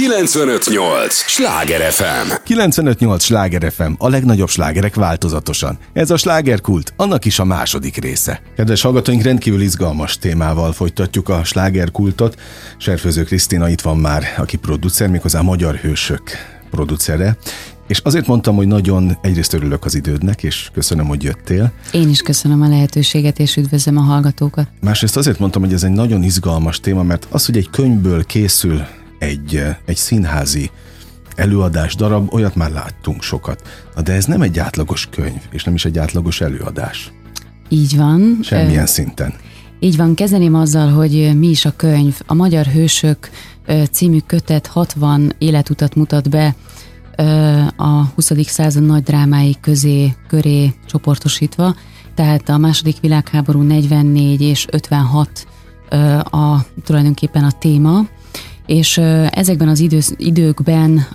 958! Sláger FM! 958! Sláger FM, a legnagyobb slágerek változatosan. Ez a slágerkult, annak is a második része. Kedves hallgatóink, rendkívül izgalmas témával folytatjuk a slágerkultot. Serfőző Krisztina itt van már, aki producer, méghozzá Magyar Hősök producere. És azért mondtam, hogy nagyon egyrészt örülök az idődnek, és köszönöm, hogy jöttél. Én is köszönöm a lehetőséget, és üdvözlöm a hallgatókat. Másrészt azért mondtam, hogy ez egy nagyon izgalmas téma, mert az, hogy egy könyvből készül egy, egy színházi előadás darab, olyat már láttunk sokat. De ez nem egy átlagos könyv, és nem is egy átlagos előadás. Így van. Semmilyen ö, szinten. Így van, kezdeném azzal, hogy mi is a könyv. A Magyar Hősök című kötet 60 életutat mutat be a 20. század nagy drámái közé, köré csoportosítva, tehát a második világháború 44 és 56 a, tulajdonképpen a téma, és ezekben az idő, időkben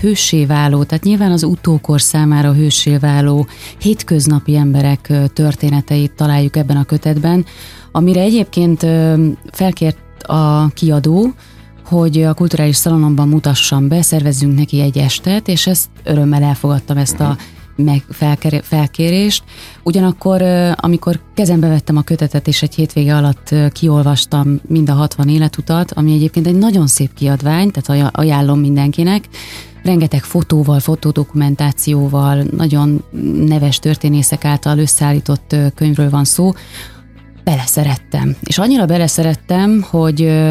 hőssé váló, tehát nyilván az utókor számára hőssé váló hétköznapi emberek történeteit találjuk ebben a kötetben, amire egyébként felkért a kiadó, hogy a kulturális szalonomban mutassam be, szervezzünk neki egy estet, és ezt örömmel elfogadtam ezt a meg felkérést. Ugyanakkor, amikor kezembe vettem a kötetet, és egy hétvége alatt kiolvastam mind a 60 életutat, ami egyébként egy nagyon szép kiadvány, tehát ajánlom mindenkinek, rengeteg fotóval, fotodokumentációval, nagyon neves történészek által összeállított könyvről van szó, beleszerettem. És annyira beleszerettem, hogy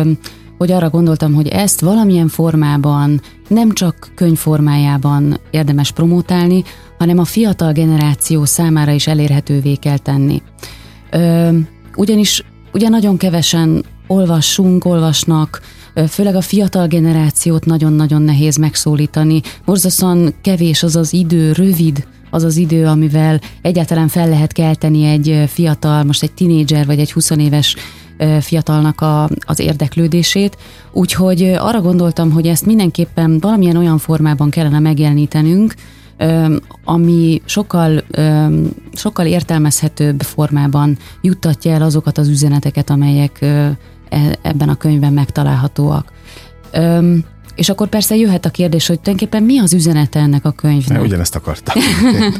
hogy arra gondoltam, hogy ezt valamilyen formában, nem csak könyvformájában érdemes promotálni, hanem a fiatal generáció számára is elérhetővé kell tenni. Ö, ugyanis ugye nagyon kevesen olvassunk, olvasnak, főleg a fiatal generációt nagyon-nagyon nehéz megszólítani. Borzasztóan kevés az az idő, rövid az az idő, amivel egyáltalán fel lehet kelteni egy fiatal, most egy tinédzser vagy egy 20 éves fiatalnak a, az érdeklődését, úgyhogy arra gondoltam, hogy ezt mindenképpen valamilyen olyan formában kellene megjelenítenünk, ami sokkal, sokkal értelmezhetőbb formában juttatja el azokat az üzeneteket, amelyek e, ebben a könyvben megtalálhatóak. És akkor persze jöhet a kérdés, hogy tulajdonképpen mi az üzenete ennek a könyvnek? Ne, ugyanezt akartam.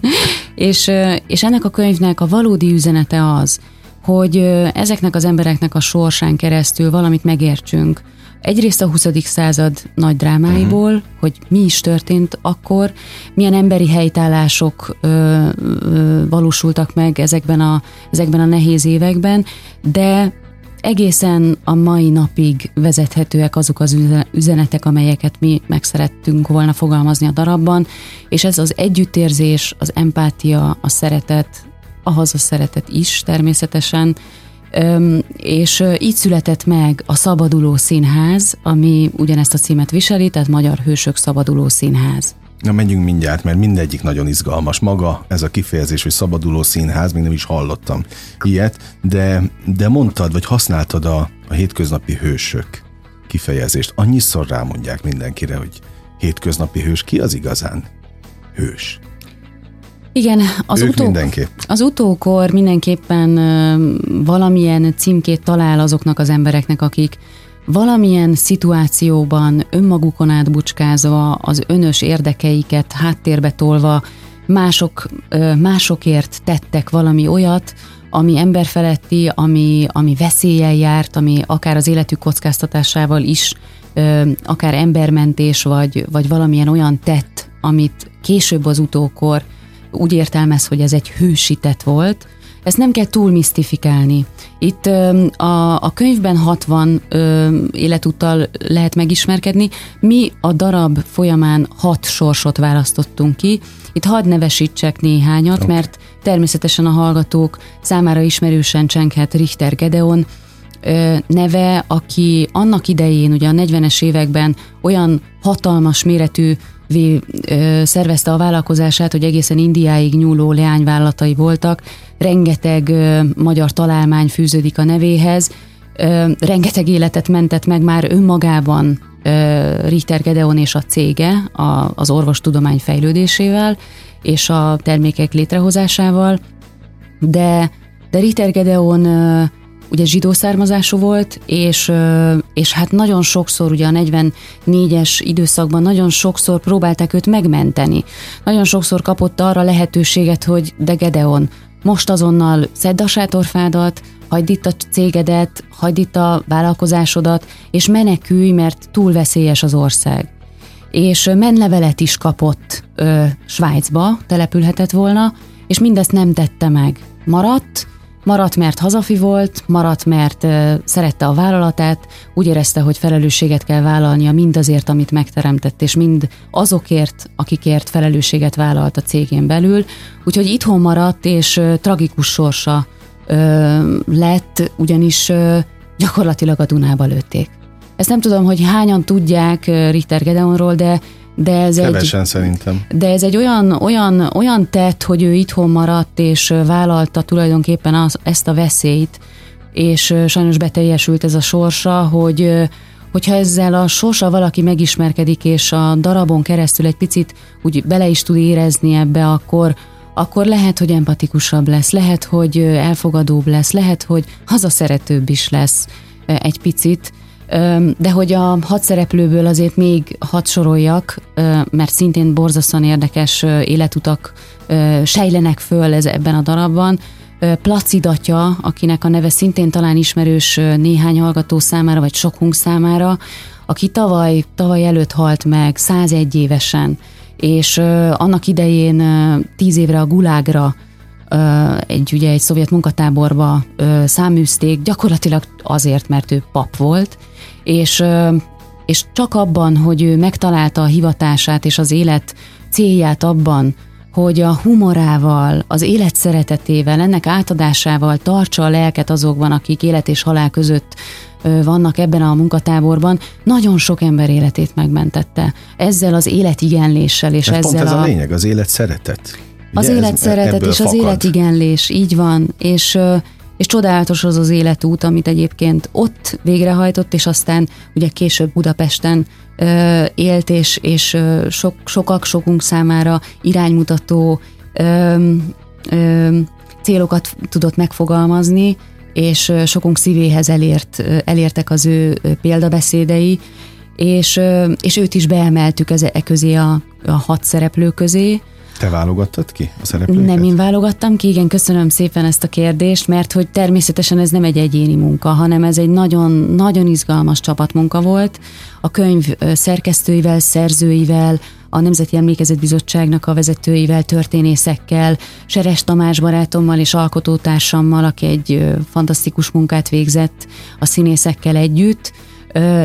és, és ennek a könyvnek a valódi üzenete az, hogy ezeknek az embereknek a sorsán keresztül valamit megértsünk. Egyrészt a 20. század nagy drámáiból, uh-huh. hogy mi is történt akkor, milyen emberi helytállások ö, ö, valósultak meg ezekben a, ezekben a nehéz években, de egészen a mai napig vezethetőek azok az üzenetek, amelyeket mi meg szerettünk volna fogalmazni a darabban, és ez az együttérzés, az empátia, a szeretet, a hazaszeretet is természetesen, és így született meg a Szabaduló Színház, ami ugyanezt a címet viseli, tehát Magyar Hősök Szabaduló Színház. Na menjünk mindjárt, mert mindegyik nagyon izgalmas. Maga ez a kifejezés, hogy szabaduló színház, még nem is hallottam ilyet, de, de mondtad, vagy használtad a, a hétköznapi hősök kifejezést. Annyiszor rámondják mindenkire, hogy hétköznapi hős, ki az igazán hős? Igen, az, ők utó, mindenképp. az utókor mindenképpen valamilyen címkét talál azoknak az embereknek, akik valamilyen szituációban önmagukon átbucskázva, az önös érdekeiket háttérbe tolva, mások, másokért tettek valami olyat, ami emberfeletti, ami, ami veszélyen járt, ami akár az életük kockáztatásával is, akár embermentés, vagy, vagy valamilyen olyan tett, amit később az utókor úgy értelmez, hogy ez egy hősített volt, ezt nem kell túl misztifikálni. Itt a, a könyvben 60 ö, életúttal lehet megismerkedni. Mi a darab folyamán hat sorsot választottunk ki. Itt hadd nevesítsek néhányat, okay. mert természetesen a hallgatók számára ismerősen csenghet Richter Gedeon, ö, neve, aki annak idején, ugye a 40-es években olyan hatalmas méretű szervezte a vállalkozását, hogy egészen Indiáig nyúló leányvállalatai voltak, rengeteg magyar találmány fűződik a nevéhez, rengeteg életet mentett meg már önmagában Richter Gedeon és a cége az orvostudomány fejlődésével és a termékek létrehozásával, de, de Richter Gedeon ugye zsidó származású volt, és, és hát nagyon sokszor, ugye a 44-es időszakban nagyon sokszor próbálták őt megmenteni. Nagyon sokszor kapott arra lehetőséget, hogy de Gedeon, most azonnal szedd a sátorfádat, hagyd itt a cégedet, hagyd itt a vállalkozásodat, és menekülj, mert túl veszélyes az ország. És menlevelet is kapott ö, Svájcba, települhetett volna, és mindezt nem tette meg. Maradt, Maradt, mert hazafi volt, maradt, mert szerette a vállalatát, úgy érezte, hogy felelősséget kell vállalnia mindazért, amit megteremtett, és mind azokért, akikért felelősséget vállalt a cégén belül. Úgyhogy itthon maradt, és tragikus sorsa uh, lett, ugyanis uh, gyakorlatilag a Dunába lőtték. Ezt nem tudom, hogy hányan tudják Richter Gedeonról, de de ez Kevesen egy, szerintem. De ez egy olyan, olyan, olyan tett, hogy ő itthon maradt, és vállalta tulajdonképpen az, ezt a veszélyt, és sajnos beteljesült ez a sorsa, hogy hogyha ezzel a sorsa valaki megismerkedik, és a darabon keresztül egy picit úgy bele is tud érezni ebbe, akkor, akkor lehet, hogy empatikusabb lesz, lehet, hogy elfogadóbb lesz, lehet, hogy hazaszeretőbb is lesz egy picit, de hogy a hat szereplőből azért még hat soroljak, mert szintén borzasztóan érdekes életutak sejlenek föl ez ebben a darabban. Placidatja, akinek a neve szintén talán ismerős néhány hallgató számára, vagy sokunk számára, aki tavaly, tavaly előtt halt meg 101 évesen, és annak idején tíz évre a gulágra egy, ugye egy szovjet munkatáborba száműzték, gyakorlatilag azért, mert ő pap volt, és, és csak abban, hogy ő megtalálta a hivatását és az élet célját abban, hogy a humorával, az élet szeretetével, ennek átadásával tartsa a lelket azokban, akik élet és halál között vannak ebben a munkatáborban, nagyon sok ember életét megmentette. Ezzel az életigenléssel és ez ezzel pont ez a, a lényeg, az élet szeretet. Az Ugye élet szeretet és fakad. az életigenlés, így van, és és csodálatos az az életút, amit egyébként ott végrehajtott, és aztán ugye később Budapesten ö, élt, és, és sok, sokak, sokunk számára iránymutató ö, ö, célokat tudott megfogalmazni, és sokunk szívéhez elért, elértek az ő példabeszédei, és, és őt is beemeltük ez, e közé a, a hat szereplő közé, te válogattad ki a szereplőket? Nem, én válogattam ki, igen, köszönöm szépen ezt a kérdést, mert hogy természetesen ez nem egy egyéni munka, hanem ez egy nagyon, nagyon izgalmas csapatmunka volt. A könyv szerkesztőivel, szerzőivel, a Nemzeti Emlékezetbizottságnak a vezetőivel, történészekkel, Seres Tamás barátommal és alkotótársammal, aki egy fantasztikus munkát végzett a színészekkel együtt,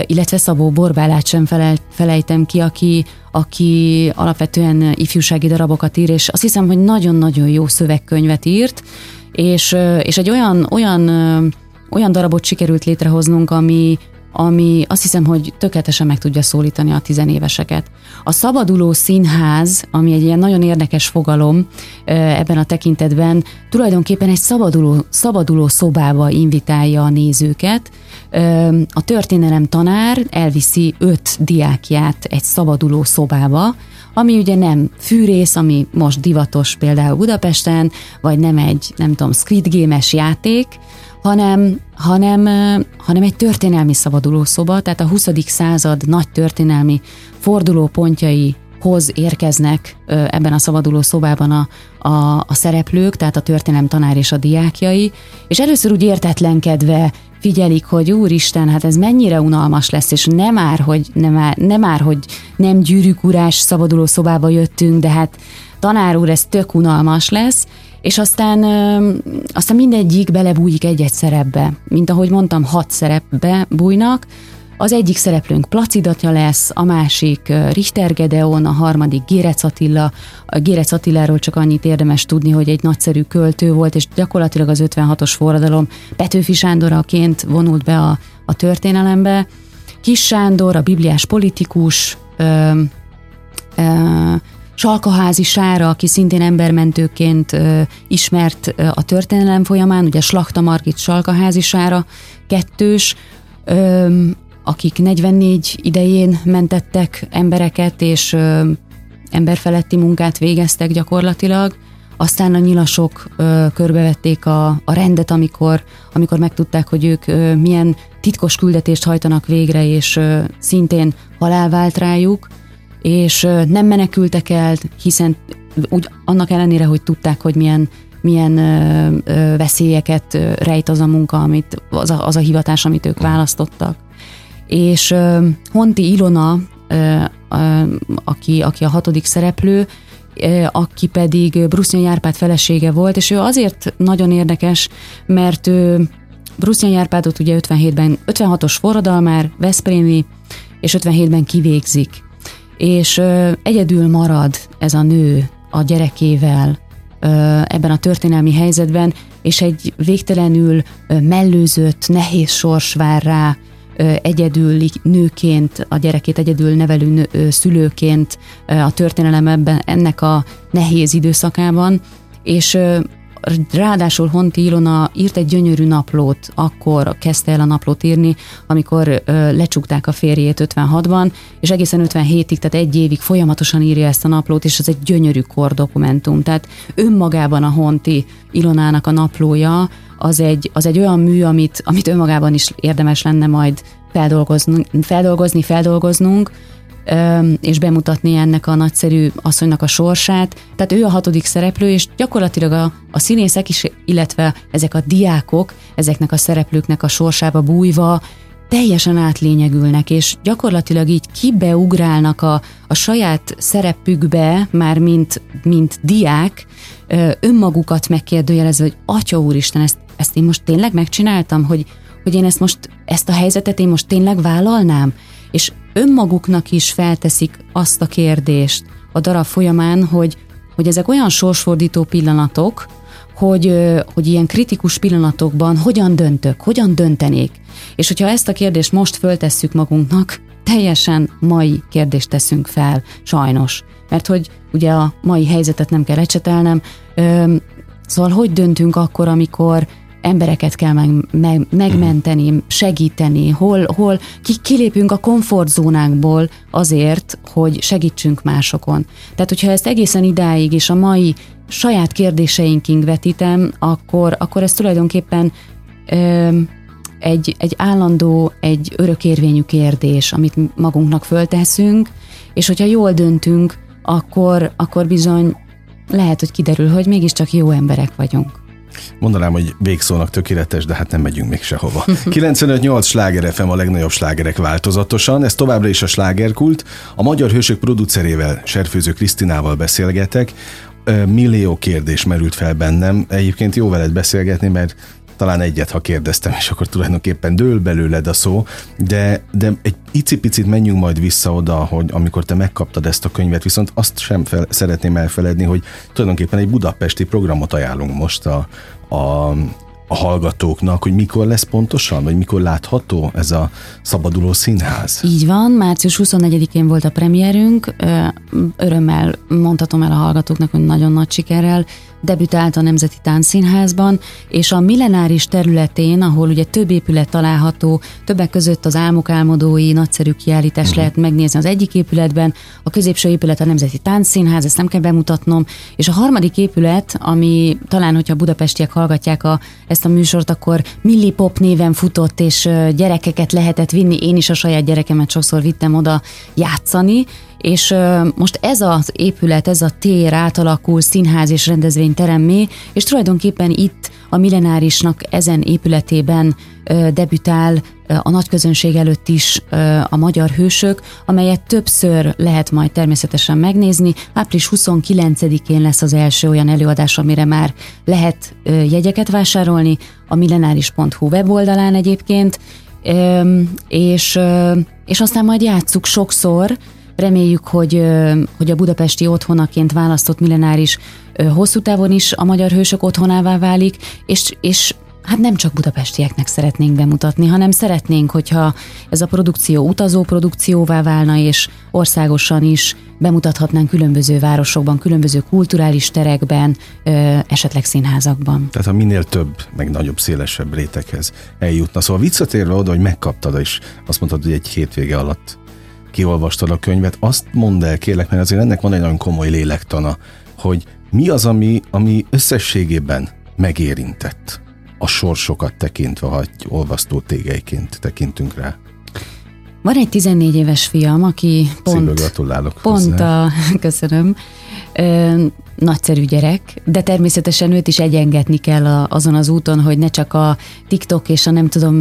illetve Szabó Borbálát sem felejtem ki, aki aki alapvetően ifjúsági darabokat ír, és azt hiszem, hogy nagyon-nagyon jó szövegkönyvet írt, és, és egy olyan, olyan, olyan darabot sikerült létrehoznunk, ami, ami azt hiszem, hogy tökéletesen meg tudja szólítani a tizenéveseket. A Szabaduló Színház, ami egy ilyen nagyon érdekes fogalom ebben a tekintetben, tulajdonképpen egy szabaduló, szabaduló szobába invitálja a nézőket. A történelem tanár elviszi öt diákját egy szabaduló szobába, ami ugye nem fűrész, ami most divatos például Budapesten, vagy nem egy, nem tudom, Squid játék, hanem, hanem, hanem egy történelmi szabadulószoba, tehát a 20. század nagy történelmi fordulópontjai hoz érkeznek ebben a szabaduló szobában a, a, a szereplők, tehát a történelem tanár és a diákjai, és először úgy értetlenkedve figyelik, hogy úristen, hát ez mennyire unalmas lesz, és nem már, hogy nem már, nem, már, hogy nem gyűrűkurás szabaduló szobába jöttünk, de hát tanár úr, ez tök unalmas lesz, és aztán, aztán mindegyik belebújik egy-egy szerepbe. Mint ahogy mondtam, hat szerepbe bújnak, az egyik szereplőnk Placidatja lesz, a másik Richter Gedeon, a harmadik Gérec Attila. A Gérec Attiláról csak annyit érdemes tudni, hogy egy nagyszerű költő volt, és gyakorlatilag az 56-os forradalom Petőfi Sándoraként vonult be a, a történelembe. Kis Sándor, a bibliás politikus, ö, ö, Salkaházi Sára, aki szintén embermentőként ö, ismert ö, a történelem folyamán, ugye Slachta Margit Salkaházi Sára kettős, ö, akik 44 idején mentettek embereket, és ö, emberfeletti munkát végeztek gyakorlatilag. aztán a nyilasok ö, körbevették a, a rendet, amikor, amikor megtudták, hogy ők ö, milyen titkos küldetést hajtanak végre, és ö, szintén halál vált rájuk, és nem menekültek el, hiszen úgy annak ellenére, hogy tudták, hogy milyen milyen ö, ö, veszélyeket rejt az a munka, amit, az, a, az a hivatás, amit ők választottak. És ö, Honti Ilona, ö, ö, aki, aki a hatodik szereplő, aki pedig Brusznyai Járpád felesége volt, és ő azért nagyon érdekes, mert ő Brusznyai Járpádot ugye 57-ben, 56-os forradalmár, Veszprémi, és 57-ben kivégzik. És egyedül marad ez a nő a gyerekével ebben a történelmi helyzetben, és egy végtelenül mellőzött, nehéz sors vár rá, egyedül nőként, a gyerekét egyedül nevelő nő, szülőként a történelem ebben, ennek a nehéz időszakában, és ráadásul Honti Ilona írt egy gyönyörű naplót, akkor kezdte el a naplót írni, amikor lecsukták a férjét 56-ban, és egészen 57-ig, tehát egy évig folyamatosan írja ezt a naplót, és ez egy gyönyörű kordokumentum. Tehát önmagában a Honti Ilonának a naplója az egy, az egy olyan mű, amit, amit önmagában is érdemes lenne majd feldolgozni, feldolgozni, feldolgoznunk, és bemutatni ennek a nagyszerű asszonynak a sorsát. Tehát ő a hatodik szereplő, és gyakorlatilag a, a színészek is, illetve ezek a diákok, ezeknek a szereplőknek a sorsába bújva, teljesen átlényegülnek, és gyakorlatilag így kibeugrálnak a, a saját szerepükbe, már mint, mint diák, önmagukat megkérdőjelezve, hogy Atya Úristen, ezt, ezt én most tényleg megcsináltam, hogy, hogy én ezt most, ezt a helyzetet én most tényleg vállalnám? És önmaguknak is felteszik azt a kérdést a darab folyamán, hogy, hogy ezek olyan sorsfordító pillanatok, hogy, hogy ilyen kritikus pillanatokban hogyan döntök, hogyan döntenék. És hogyha ezt a kérdést most föltesszük magunknak, teljesen mai kérdést teszünk fel, sajnos. Mert hogy ugye a mai helyzetet nem kell ecsetelnem, szóval hogy döntünk akkor, amikor embereket kell meg, meg, megmenteni, segíteni, hol, hol ki, kilépünk a komfortzónánkból azért, hogy segítsünk másokon. Tehát, hogyha ezt egészen idáig és a mai saját kérdéseinkig vetítem, akkor, akkor ez tulajdonképpen ö, egy, egy állandó, egy örökérvényű kérdés, amit magunknak fölteszünk, és hogyha jól döntünk, akkor, akkor bizony lehet, hogy kiderül, hogy mégiscsak jó emberek vagyunk. Mondanám, hogy végszónak tökéletes, de hát nem megyünk még sehova. 95-8 sláger FM a legnagyobb slágerek változatosan, ez továbbra is a slágerkult. A magyar hősök producerével, Serfőző Krisztinával beszélgetek. Millió kérdés merült fel bennem. Egyébként jó veled beszélgetni, mert talán egyet, ha kérdeztem, és akkor tulajdonképpen dől belőled a szó, de, de egy icipicit menjünk majd vissza oda, hogy amikor te megkaptad ezt a könyvet, viszont azt sem fel, szeretném elfeledni, hogy tulajdonképpen egy budapesti programot ajánlunk most a, a, a hallgatóknak, hogy mikor lesz pontosan, vagy mikor látható ez a Szabaduló Színház? Így van, március 24-én volt a premierünk, örömmel mondhatom el a hallgatóknak, hogy nagyon nagy sikerrel debütált a Nemzeti Táncszínházban, és a millenáris területén, ahol ugye több épület található, többek között az álmok álmodói nagyszerű kiállítás uh-huh. lehet megnézni az egyik épületben, a középső épület a Nemzeti Táncszínház, ezt nem kell bemutatnom, és a harmadik épület, ami talán, hogyha budapestiek hallgatják a, ezt a műsort, akkor Milli Pop néven futott, és gyerekeket lehetett vinni, én is a saját gyerekemet sokszor vittem oda játszani, és most ez az épület, ez a tér átalakul színház és rendezvényteremmé, és tulajdonképpen itt a millenárisnak ezen épületében debütál a nagy közönség előtt is a magyar hősök, amelyet többször lehet majd természetesen megnézni. Április 29-én lesz az első olyan előadás, amire már lehet jegyeket vásárolni, a millenáris.hu weboldalán egyébként, és, és aztán majd játsszuk sokszor, Reméljük, hogy, hogy a budapesti otthonaként választott millenáris hosszú távon is a magyar hősök otthonává válik, és, és hát nem csak budapestieknek szeretnénk bemutatni, hanem szeretnénk, hogyha ez a produkció utazó produkcióvá válna, és országosan is bemutathatnánk különböző városokban, különböző kulturális terekben, esetleg színházakban. Tehát ha minél több, meg nagyobb, szélesebb réteghez eljutna. Szóval visszatérve oda, hogy megkaptad, és azt mondtad, hogy egy hétvége alatt kiolvastad a könyvet, azt mondd el, kérlek, mert azért ennek van egy nagyon komoly lélektana, hogy Mi az, ami, ami összességében megérintett a sorsokat tekintve, ha olvasztó tégeiként tekintünk rá? Van egy 14 éves fiam, aki pont, pont hozzá. a, köszönöm, nagyszerű gyerek, de természetesen őt is egyengetni kell a, azon az úton, hogy ne csak a TikTok és a nem tudom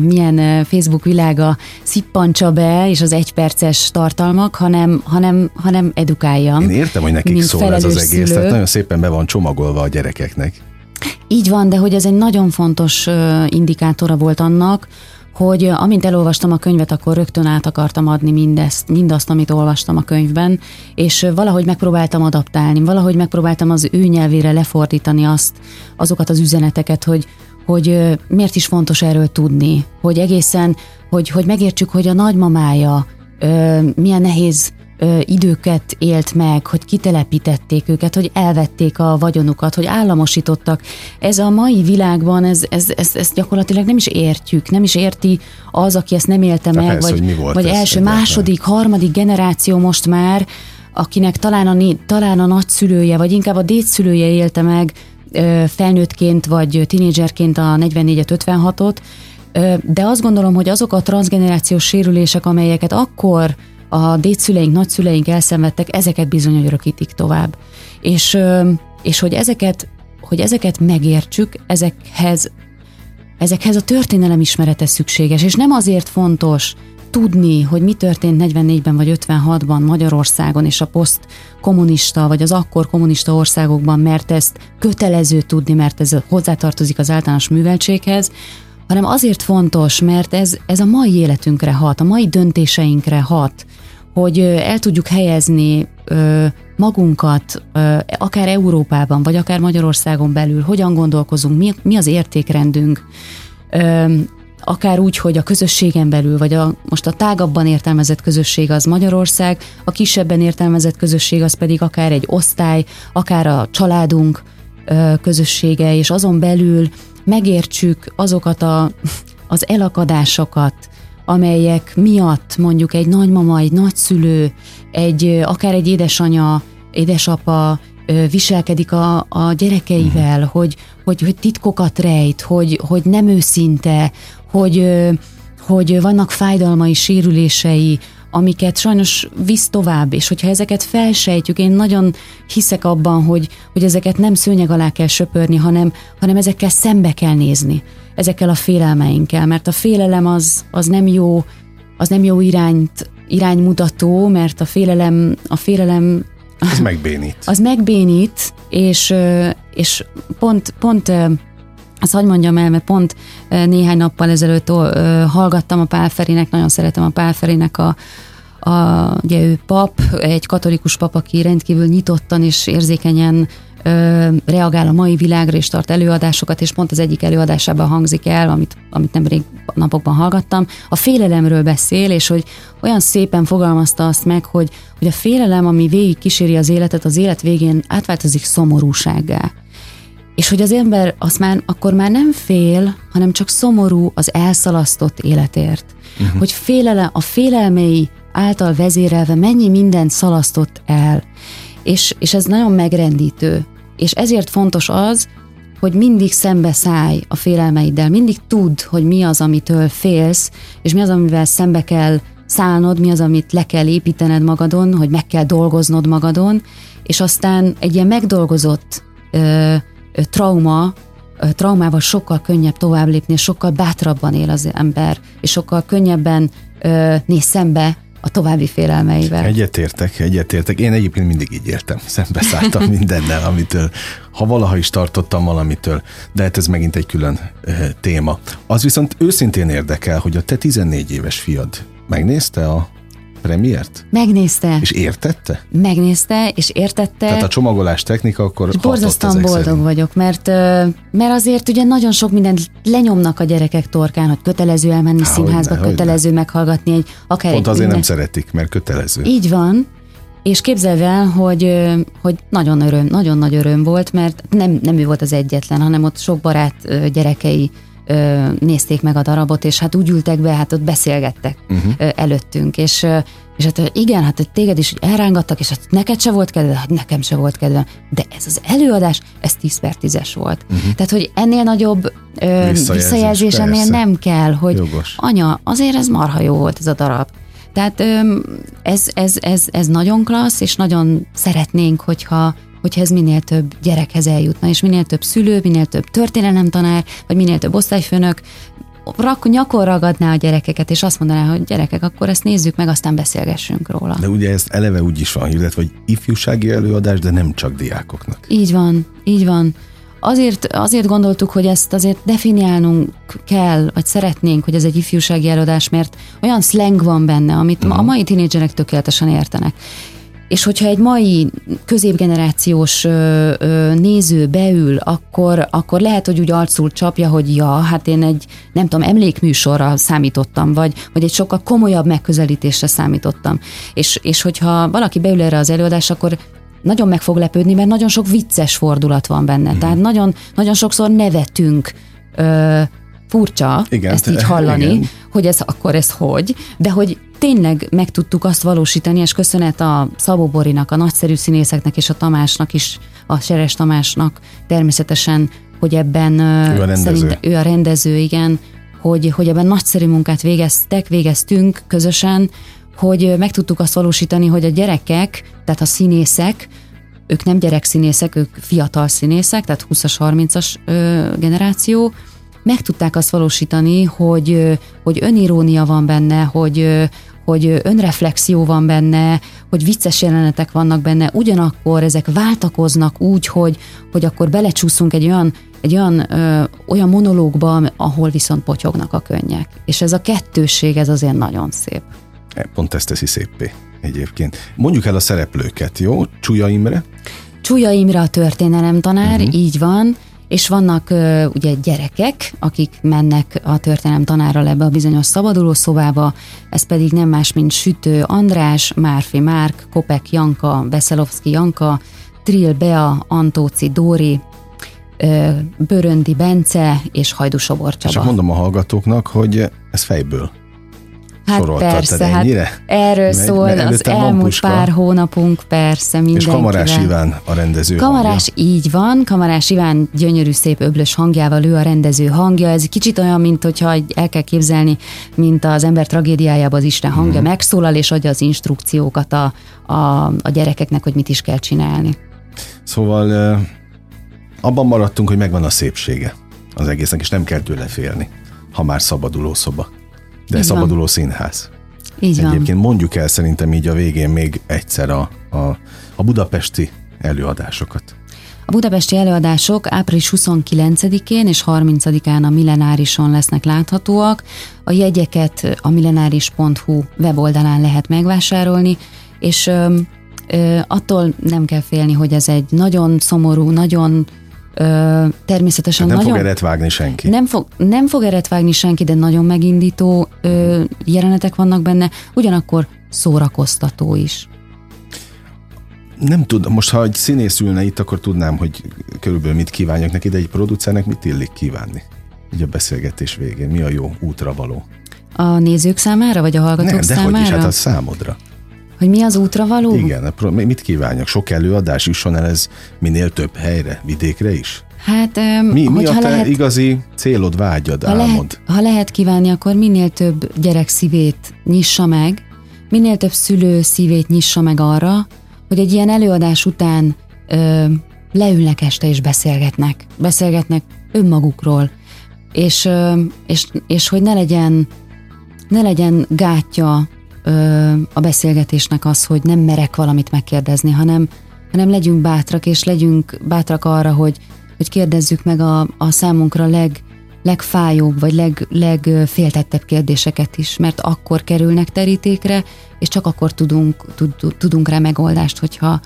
milyen Facebook világa szippantsa be, és az egyperces tartalmak, hanem, hanem, hanem edukáljam. Én értem, hogy nekik szól ez az egész, szülő. tehát nagyon szépen be van csomagolva a gyerekeknek. Így van, de hogy ez egy nagyon fontos indikátora volt annak, hogy amint elolvastam a könyvet, akkor rögtön át akartam adni mindezt, mindazt, amit olvastam a könyvben, és valahogy megpróbáltam adaptálni, valahogy megpróbáltam az ő nyelvére lefordítani azt, azokat az üzeneteket, hogy, hogy miért is fontos erről tudni, hogy egészen, hogy, hogy megértsük, hogy a nagymamája milyen nehéz ö, időket élt meg, hogy kitelepítették őket, hogy elvették a vagyonukat, hogy államosítottak. Ez a mai világban, ez, ez, ez, ez gyakorlatilag nem is értjük, nem is érti az, aki ezt nem élte meg, persze, vagy, vagy első, egyáltalán. második, harmadik generáció most már, akinek talán a, talán a nagyszülője, vagy inkább a dédszülője élte meg felnőttként, vagy tinédzserként a 44-56-ot, de azt gondolom, hogy azok a transgenerációs sérülések, amelyeket akkor a dédszüleink, nagyszüleink elszenvedtek, ezeket bizony örökítik tovább. És, és hogy ezeket, hogy ezeket megértsük, ezekhez, ezekhez a történelem ismerete szükséges, és nem azért fontos tudni, hogy mi történt 44-ben vagy 56-ban Magyarországon és a poszt kommunista, vagy az akkor kommunista országokban, mert ezt kötelező tudni, mert ez hozzátartozik az általános műveltséghez, hanem azért fontos, mert ez, ez a mai életünkre hat, a mai döntéseinkre hat, hogy el tudjuk helyezni magunkat, akár Európában, vagy akár Magyarországon belül, hogyan gondolkozunk, mi, mi az értékrendünk, akár úgy, hogy a közösségen belül, vagy a, most a tágabban értelmezett közösség az Magyarország, a kisebben értelmezett közösség az pedig akár egy osztály, akár a családunk közössége, és azon belül megértsük azokat a, az elakadásokat, amelyek miatt mondjuk egy nagymama, egy nagyszülő, egy, akár egy édesanya, édesapa viselkedik a, a gyerekeivel, uh-huh. hogy, hogy, hogy titkokat rejt, hogy, hogy nem őszinte, hogy, hogy vannak fájdalmai, sérülései, amiket sajnos visz tovább, és hogyha ezeket felsejtjük, én nagyon hiszek abban, hogy, hogy ezeket nem szőnyeg alá kell söpörni, hanem, hanem ezekkel szembe kell nézni, ezekkel a félelmeinkkel, mert a félelem az, az nem jó, az nem jó irányt, iránymutató, mert a félelem, a félelem az megbénít. Az megbénít, és, és pont, pont azt hogy mondjam el, mert pont néhány nappal ezelőtt hallgattam a Pál Ferinek, nagyon szeretem a Pál Ferinek a, a, ugye ő pap, egy katolikus pap, aki rendkívül nyitottan és érzékenyen ö, reagál a mai világra, és tart előadásokat, és pont az egyik előadásában hangzik el, amit, amit nemrég napokban hallgattam, a félelemről beszél, és hogy olyan szépen fogalmazta azt meg, hogy, hogy a félelem, ami végig kíséri az életet, az élet végén átváltozik szomorúsággá. És hogy az ember azt már, akkor már nem fél, hanem csak szomorú az elszalasztott életért. Uh-huh. Hogy félele, a félelmei által vezérelve mennyi mindent szalasztott el. És, és ez nagyon megrendítő. És ezért fontos az, hogy mindig szembe szállj a félelmeiddel, mindig tudd, hogy mi az, amitől félsz, és mi az, amivel szembe kell szállnod, mi az, amit le kell építened magadon, hogy meg kell dolgoznod magadon, és aztán egy ilyen megdolgozott ö, trauma, traumával sokkal könnyebb tovább lépni, sokkal bátrabban él az ember, és sokkal könnyebben néz szembe a további félelmeivel. Egyetértek, egyetértek. Én egyébként mindig így értem. Szembeszálltam mindennel, amitől, ha valaha is tartottam valamitől, de hát ez megint egy külön ö, téma. Az viszont őszintén érdekel, hogy a te 14 éves fiad megnézte a premiért? Megnézte. És értette? Megnézte, és értette. Tehát a csomagolás technika akkor és borzasztóan boldog szerint. vagyok, mert, mert azért ugye nagyon sok mindent lenyomnak a gyerekek torkán, hogy kötelező elmenni Há, színházba, hogyne, kötelező hogyne. meghallgatni egy akár Pont egy azért ünnep. nem szeretik, mert kötelező. Így van, és képzelj el, hogy, hogy nagyon öröm, nagyon nagy öröm volt, mert nem, nem ő volt az egyetlen, hanem ott sok barát gyerekei nézték meg a darabot, és hát úgy ültek be, hát ott beszélgettek uh-huh. ö, előttünk, és és hát igen, hát téged is elrángattak, és hát neked se volt kedved, hát nekem se volt kedvem. De ez az előadás, ez 10 per 10-es volt. Uh-huh. Tehát, hogy ennél nagyobb ö, visszajelzés, ennél nem kell, hogy Jogos. anya, azért ez marha jó volt ez a darab. Tehát ez, ez, ez, ez nagyon klassz, és nagyon szeretnénk, hogyha hogyha ez minél több gyerekhez eljutna, és minél több szülő, minél több történelemtanár, vagy minél több osztályfőnök rak, nyakon ragadná a gyerekeket, és azt mondaná, hogy gyerekek, akkor ezt nézzük meg, aztán beszélgessünk róla. De ugye ez eleve úgy is van illetve, hogy ifjúsági előadás, de nem csak diákoknak. Így van, így van. Azért, azért gondoltuk, hogy ezt azért definiálnunk kell, vagy szeretnénk, hogy ez egy ifjúsági előadás, mert olyan slang van benne, amit uh-huh. a mai tinédzserek tökéletesen értenek. És hogyha egy mai középgenerációs ö, ö, néző beül, akkor, akkor lehet, hogy úgy arcul csapja, hogy ja, hát én egy, nem tudom, emlékműsorra számítottam, vagy, vagy egy sokkal komolyabb megközelítésre számítottam. És, és hogyha valaki beül erre az előadás, akkor nagyon meg fog lepődni, mert nagyon sok vicces fordulat van benne. Mm. Tehát nagyon, nagyon sokszor nevetünk, ö, furcsa igen, ezt így hallani, igen. hogy ez akkor ez hogy, de hogy tényleg meg tudtuk azt valósítani, és köszönet a Szabó Borinak, a nagyszerű színészeknek és a Tamásnak is, a Seres Tamásnak természetesen, hogy ebben ő a rendező, ő a rendező igen, hogy, hogy ebben nagyszerű munkát végeztek, végeztünk közösen, hogy meg tudtuk azt valósítani, hogy a gyerekek, tehát a színészek, ők nem gyerekszínészek, ők fiatal színészek, tehát 20-as, 30-as generáció, meg tudták azt valósítani, hogy, hogy önirónia van benne, hogy, hogy önreflexió van benne, hogy vicces jelenetek vannak benne, ugyanakkor ezek váltakoznak úgy, hogy, hogy akkor belecsúszunk egy olyan, egy olyan, ö, olyan monológba, ahol viszont potyognak a könnyek. És ez a kettőség, ez azért nagyon szép. E, pont ezt teszi szépé egyébként. Mondjuk el a szereplőket, jó? Csúlya Imre? Csúlya Imre a történelem tanár, uh-huh. így van és vannak uh, ugye gyerekek, akik mennek a történelem tanárral ebbe a bizonyos szabaduló szobába, ez pedig nem más, mint Sütő András, Márfi Márk, Kopek Janka, Beszelovszki Janka, Trill Bea, Antóci Dóri, Böröndi Bence és Hajdúsobor Csaba. Csak mondom a hallgatóknak, hogy ez fejből. Hát persze, hát erről Megy, szól az elmúlt pár hónapunk, persze, mindenkivel. És Kamarás Iván a rendező Kamarás hangja. így van, Kamarás Iván gyönyörű, szép, öblös hangjával ő a rendező hangja. Ez kicsit olyan, mint hogyha el kell képzelni, mint az ember tragédiájában az Isten hangja mm. megszólal, és adja az instrukciókat a, a, a gyerekeknek, hogy mit is kell csinálni. Szóval abban maradtunk, hogy megvan a szépsége az egésznek, és nem kell tőle félni, ha már szabaduló szoba. De így szabaduló van. színház. Így Egyébként van. mondjuk el szerintem így a végén még egyszer a, a, a budapesti előadásokat. A budapesti előadások április 29-én és 30-án a Millenárison lesznek láthatóak. A jegyeket a millenáris.hu weboldalán lehet megvásárolni, és ö, ö, attól nem kell félni, hogy ez egy nagyon szomorú, nagyon Ö, természetesen hát nem nagyon, fog eret vágni senki. Nem fog, nem fog eret vágni senki, de nagyon megindító ö, jelenetek vannak benne, ugyanakkor szórakoztató is. Nem tudom, most ha egy színész ülne itt, akkor tudnám, hogy körülbelül mit kívánjak neki, de egy producernek mit illik kívánni? Így a beszélgetés végén, mi a jó útra való? A nézők számára, vagy a hallgatók nem, de számára? hogy is, hát a számodra. Hogy mi az útra való? Igen, mit kívánjak? Sok előadás jusson el ez minél több helyre, vidékre is? Hát, mi, mi a te lehet, igazi célod, vágyad, ha álmod? Lehet, ha lehet kívánni, akkor minél több gyerek szívét nyissa meg, minél több szülő szívét nyissa meg arra, hogy egy ilyen előadás után ö, leülnek este és beszélgetnek. Beszélgetnek önmagukról. És, ö, és, és hogy ne legyen, ne legyen gátja ö, a beszélgetésnek az, hogy nem merek valamit megkérdezni, hanem, hanem legyünk bátrak, és legyünk bátrak arra, hogy, hogy kérdezzük meg a, a számunkra leg, legfájóbb, vagy leg, legféltettebb kérdéseket is, mert akkor kerülnek terítékre, és csak akkor tudunk, tud, tudunk rá megoldást, hogyha,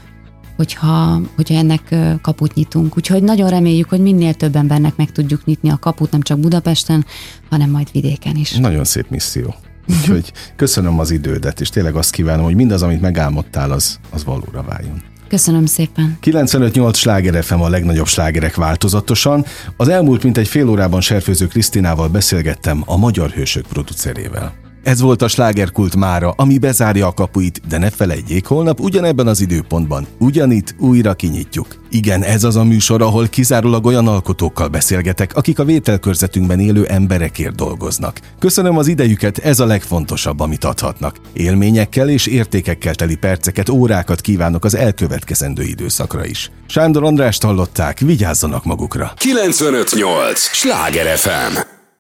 hogyha, hogyha ennek kaput nyitunk. Úgyhogy nagyon reméljük, hogy minél több embernek meg tudjuk nyitni a kaput, nem csak Budapesten, hanem majd vidéken is. Nagyon szép misszió. Úgyhogy köszönöm az idődet, és tényleg azt kívánom, hogy mindaz, amit megálmodtál, az, az valóra váljon. Köszönöm szépen. 95-8 sláger FM a legnagyobb slágerek változatosan. Az elmúlt mint egy fél órában Serfőző Krisztinával beszélgettem a Magyar Hősök producerével. Ez volt a slágerkult mára, ami bezárja a kapuit, de ne felejtjék, holnap ugyanebben az időpontban, ugyanitt újra kinyitjuk. Igen, ez az a műsor, ahol kizárólag olyan alkotókkal beszélgetek, akik a vételkörzetünkben élő emberekért dolgoznak. Köszönöm az idejüket, ez a legfontosabb, amit adhatnak. Élményekkel és értékekkel teli perceket, órákat kívánok az elkövetkezendő időszakra is. Sándor Andrást hallották, vigyázzanak magukra. 958! Sláger FM!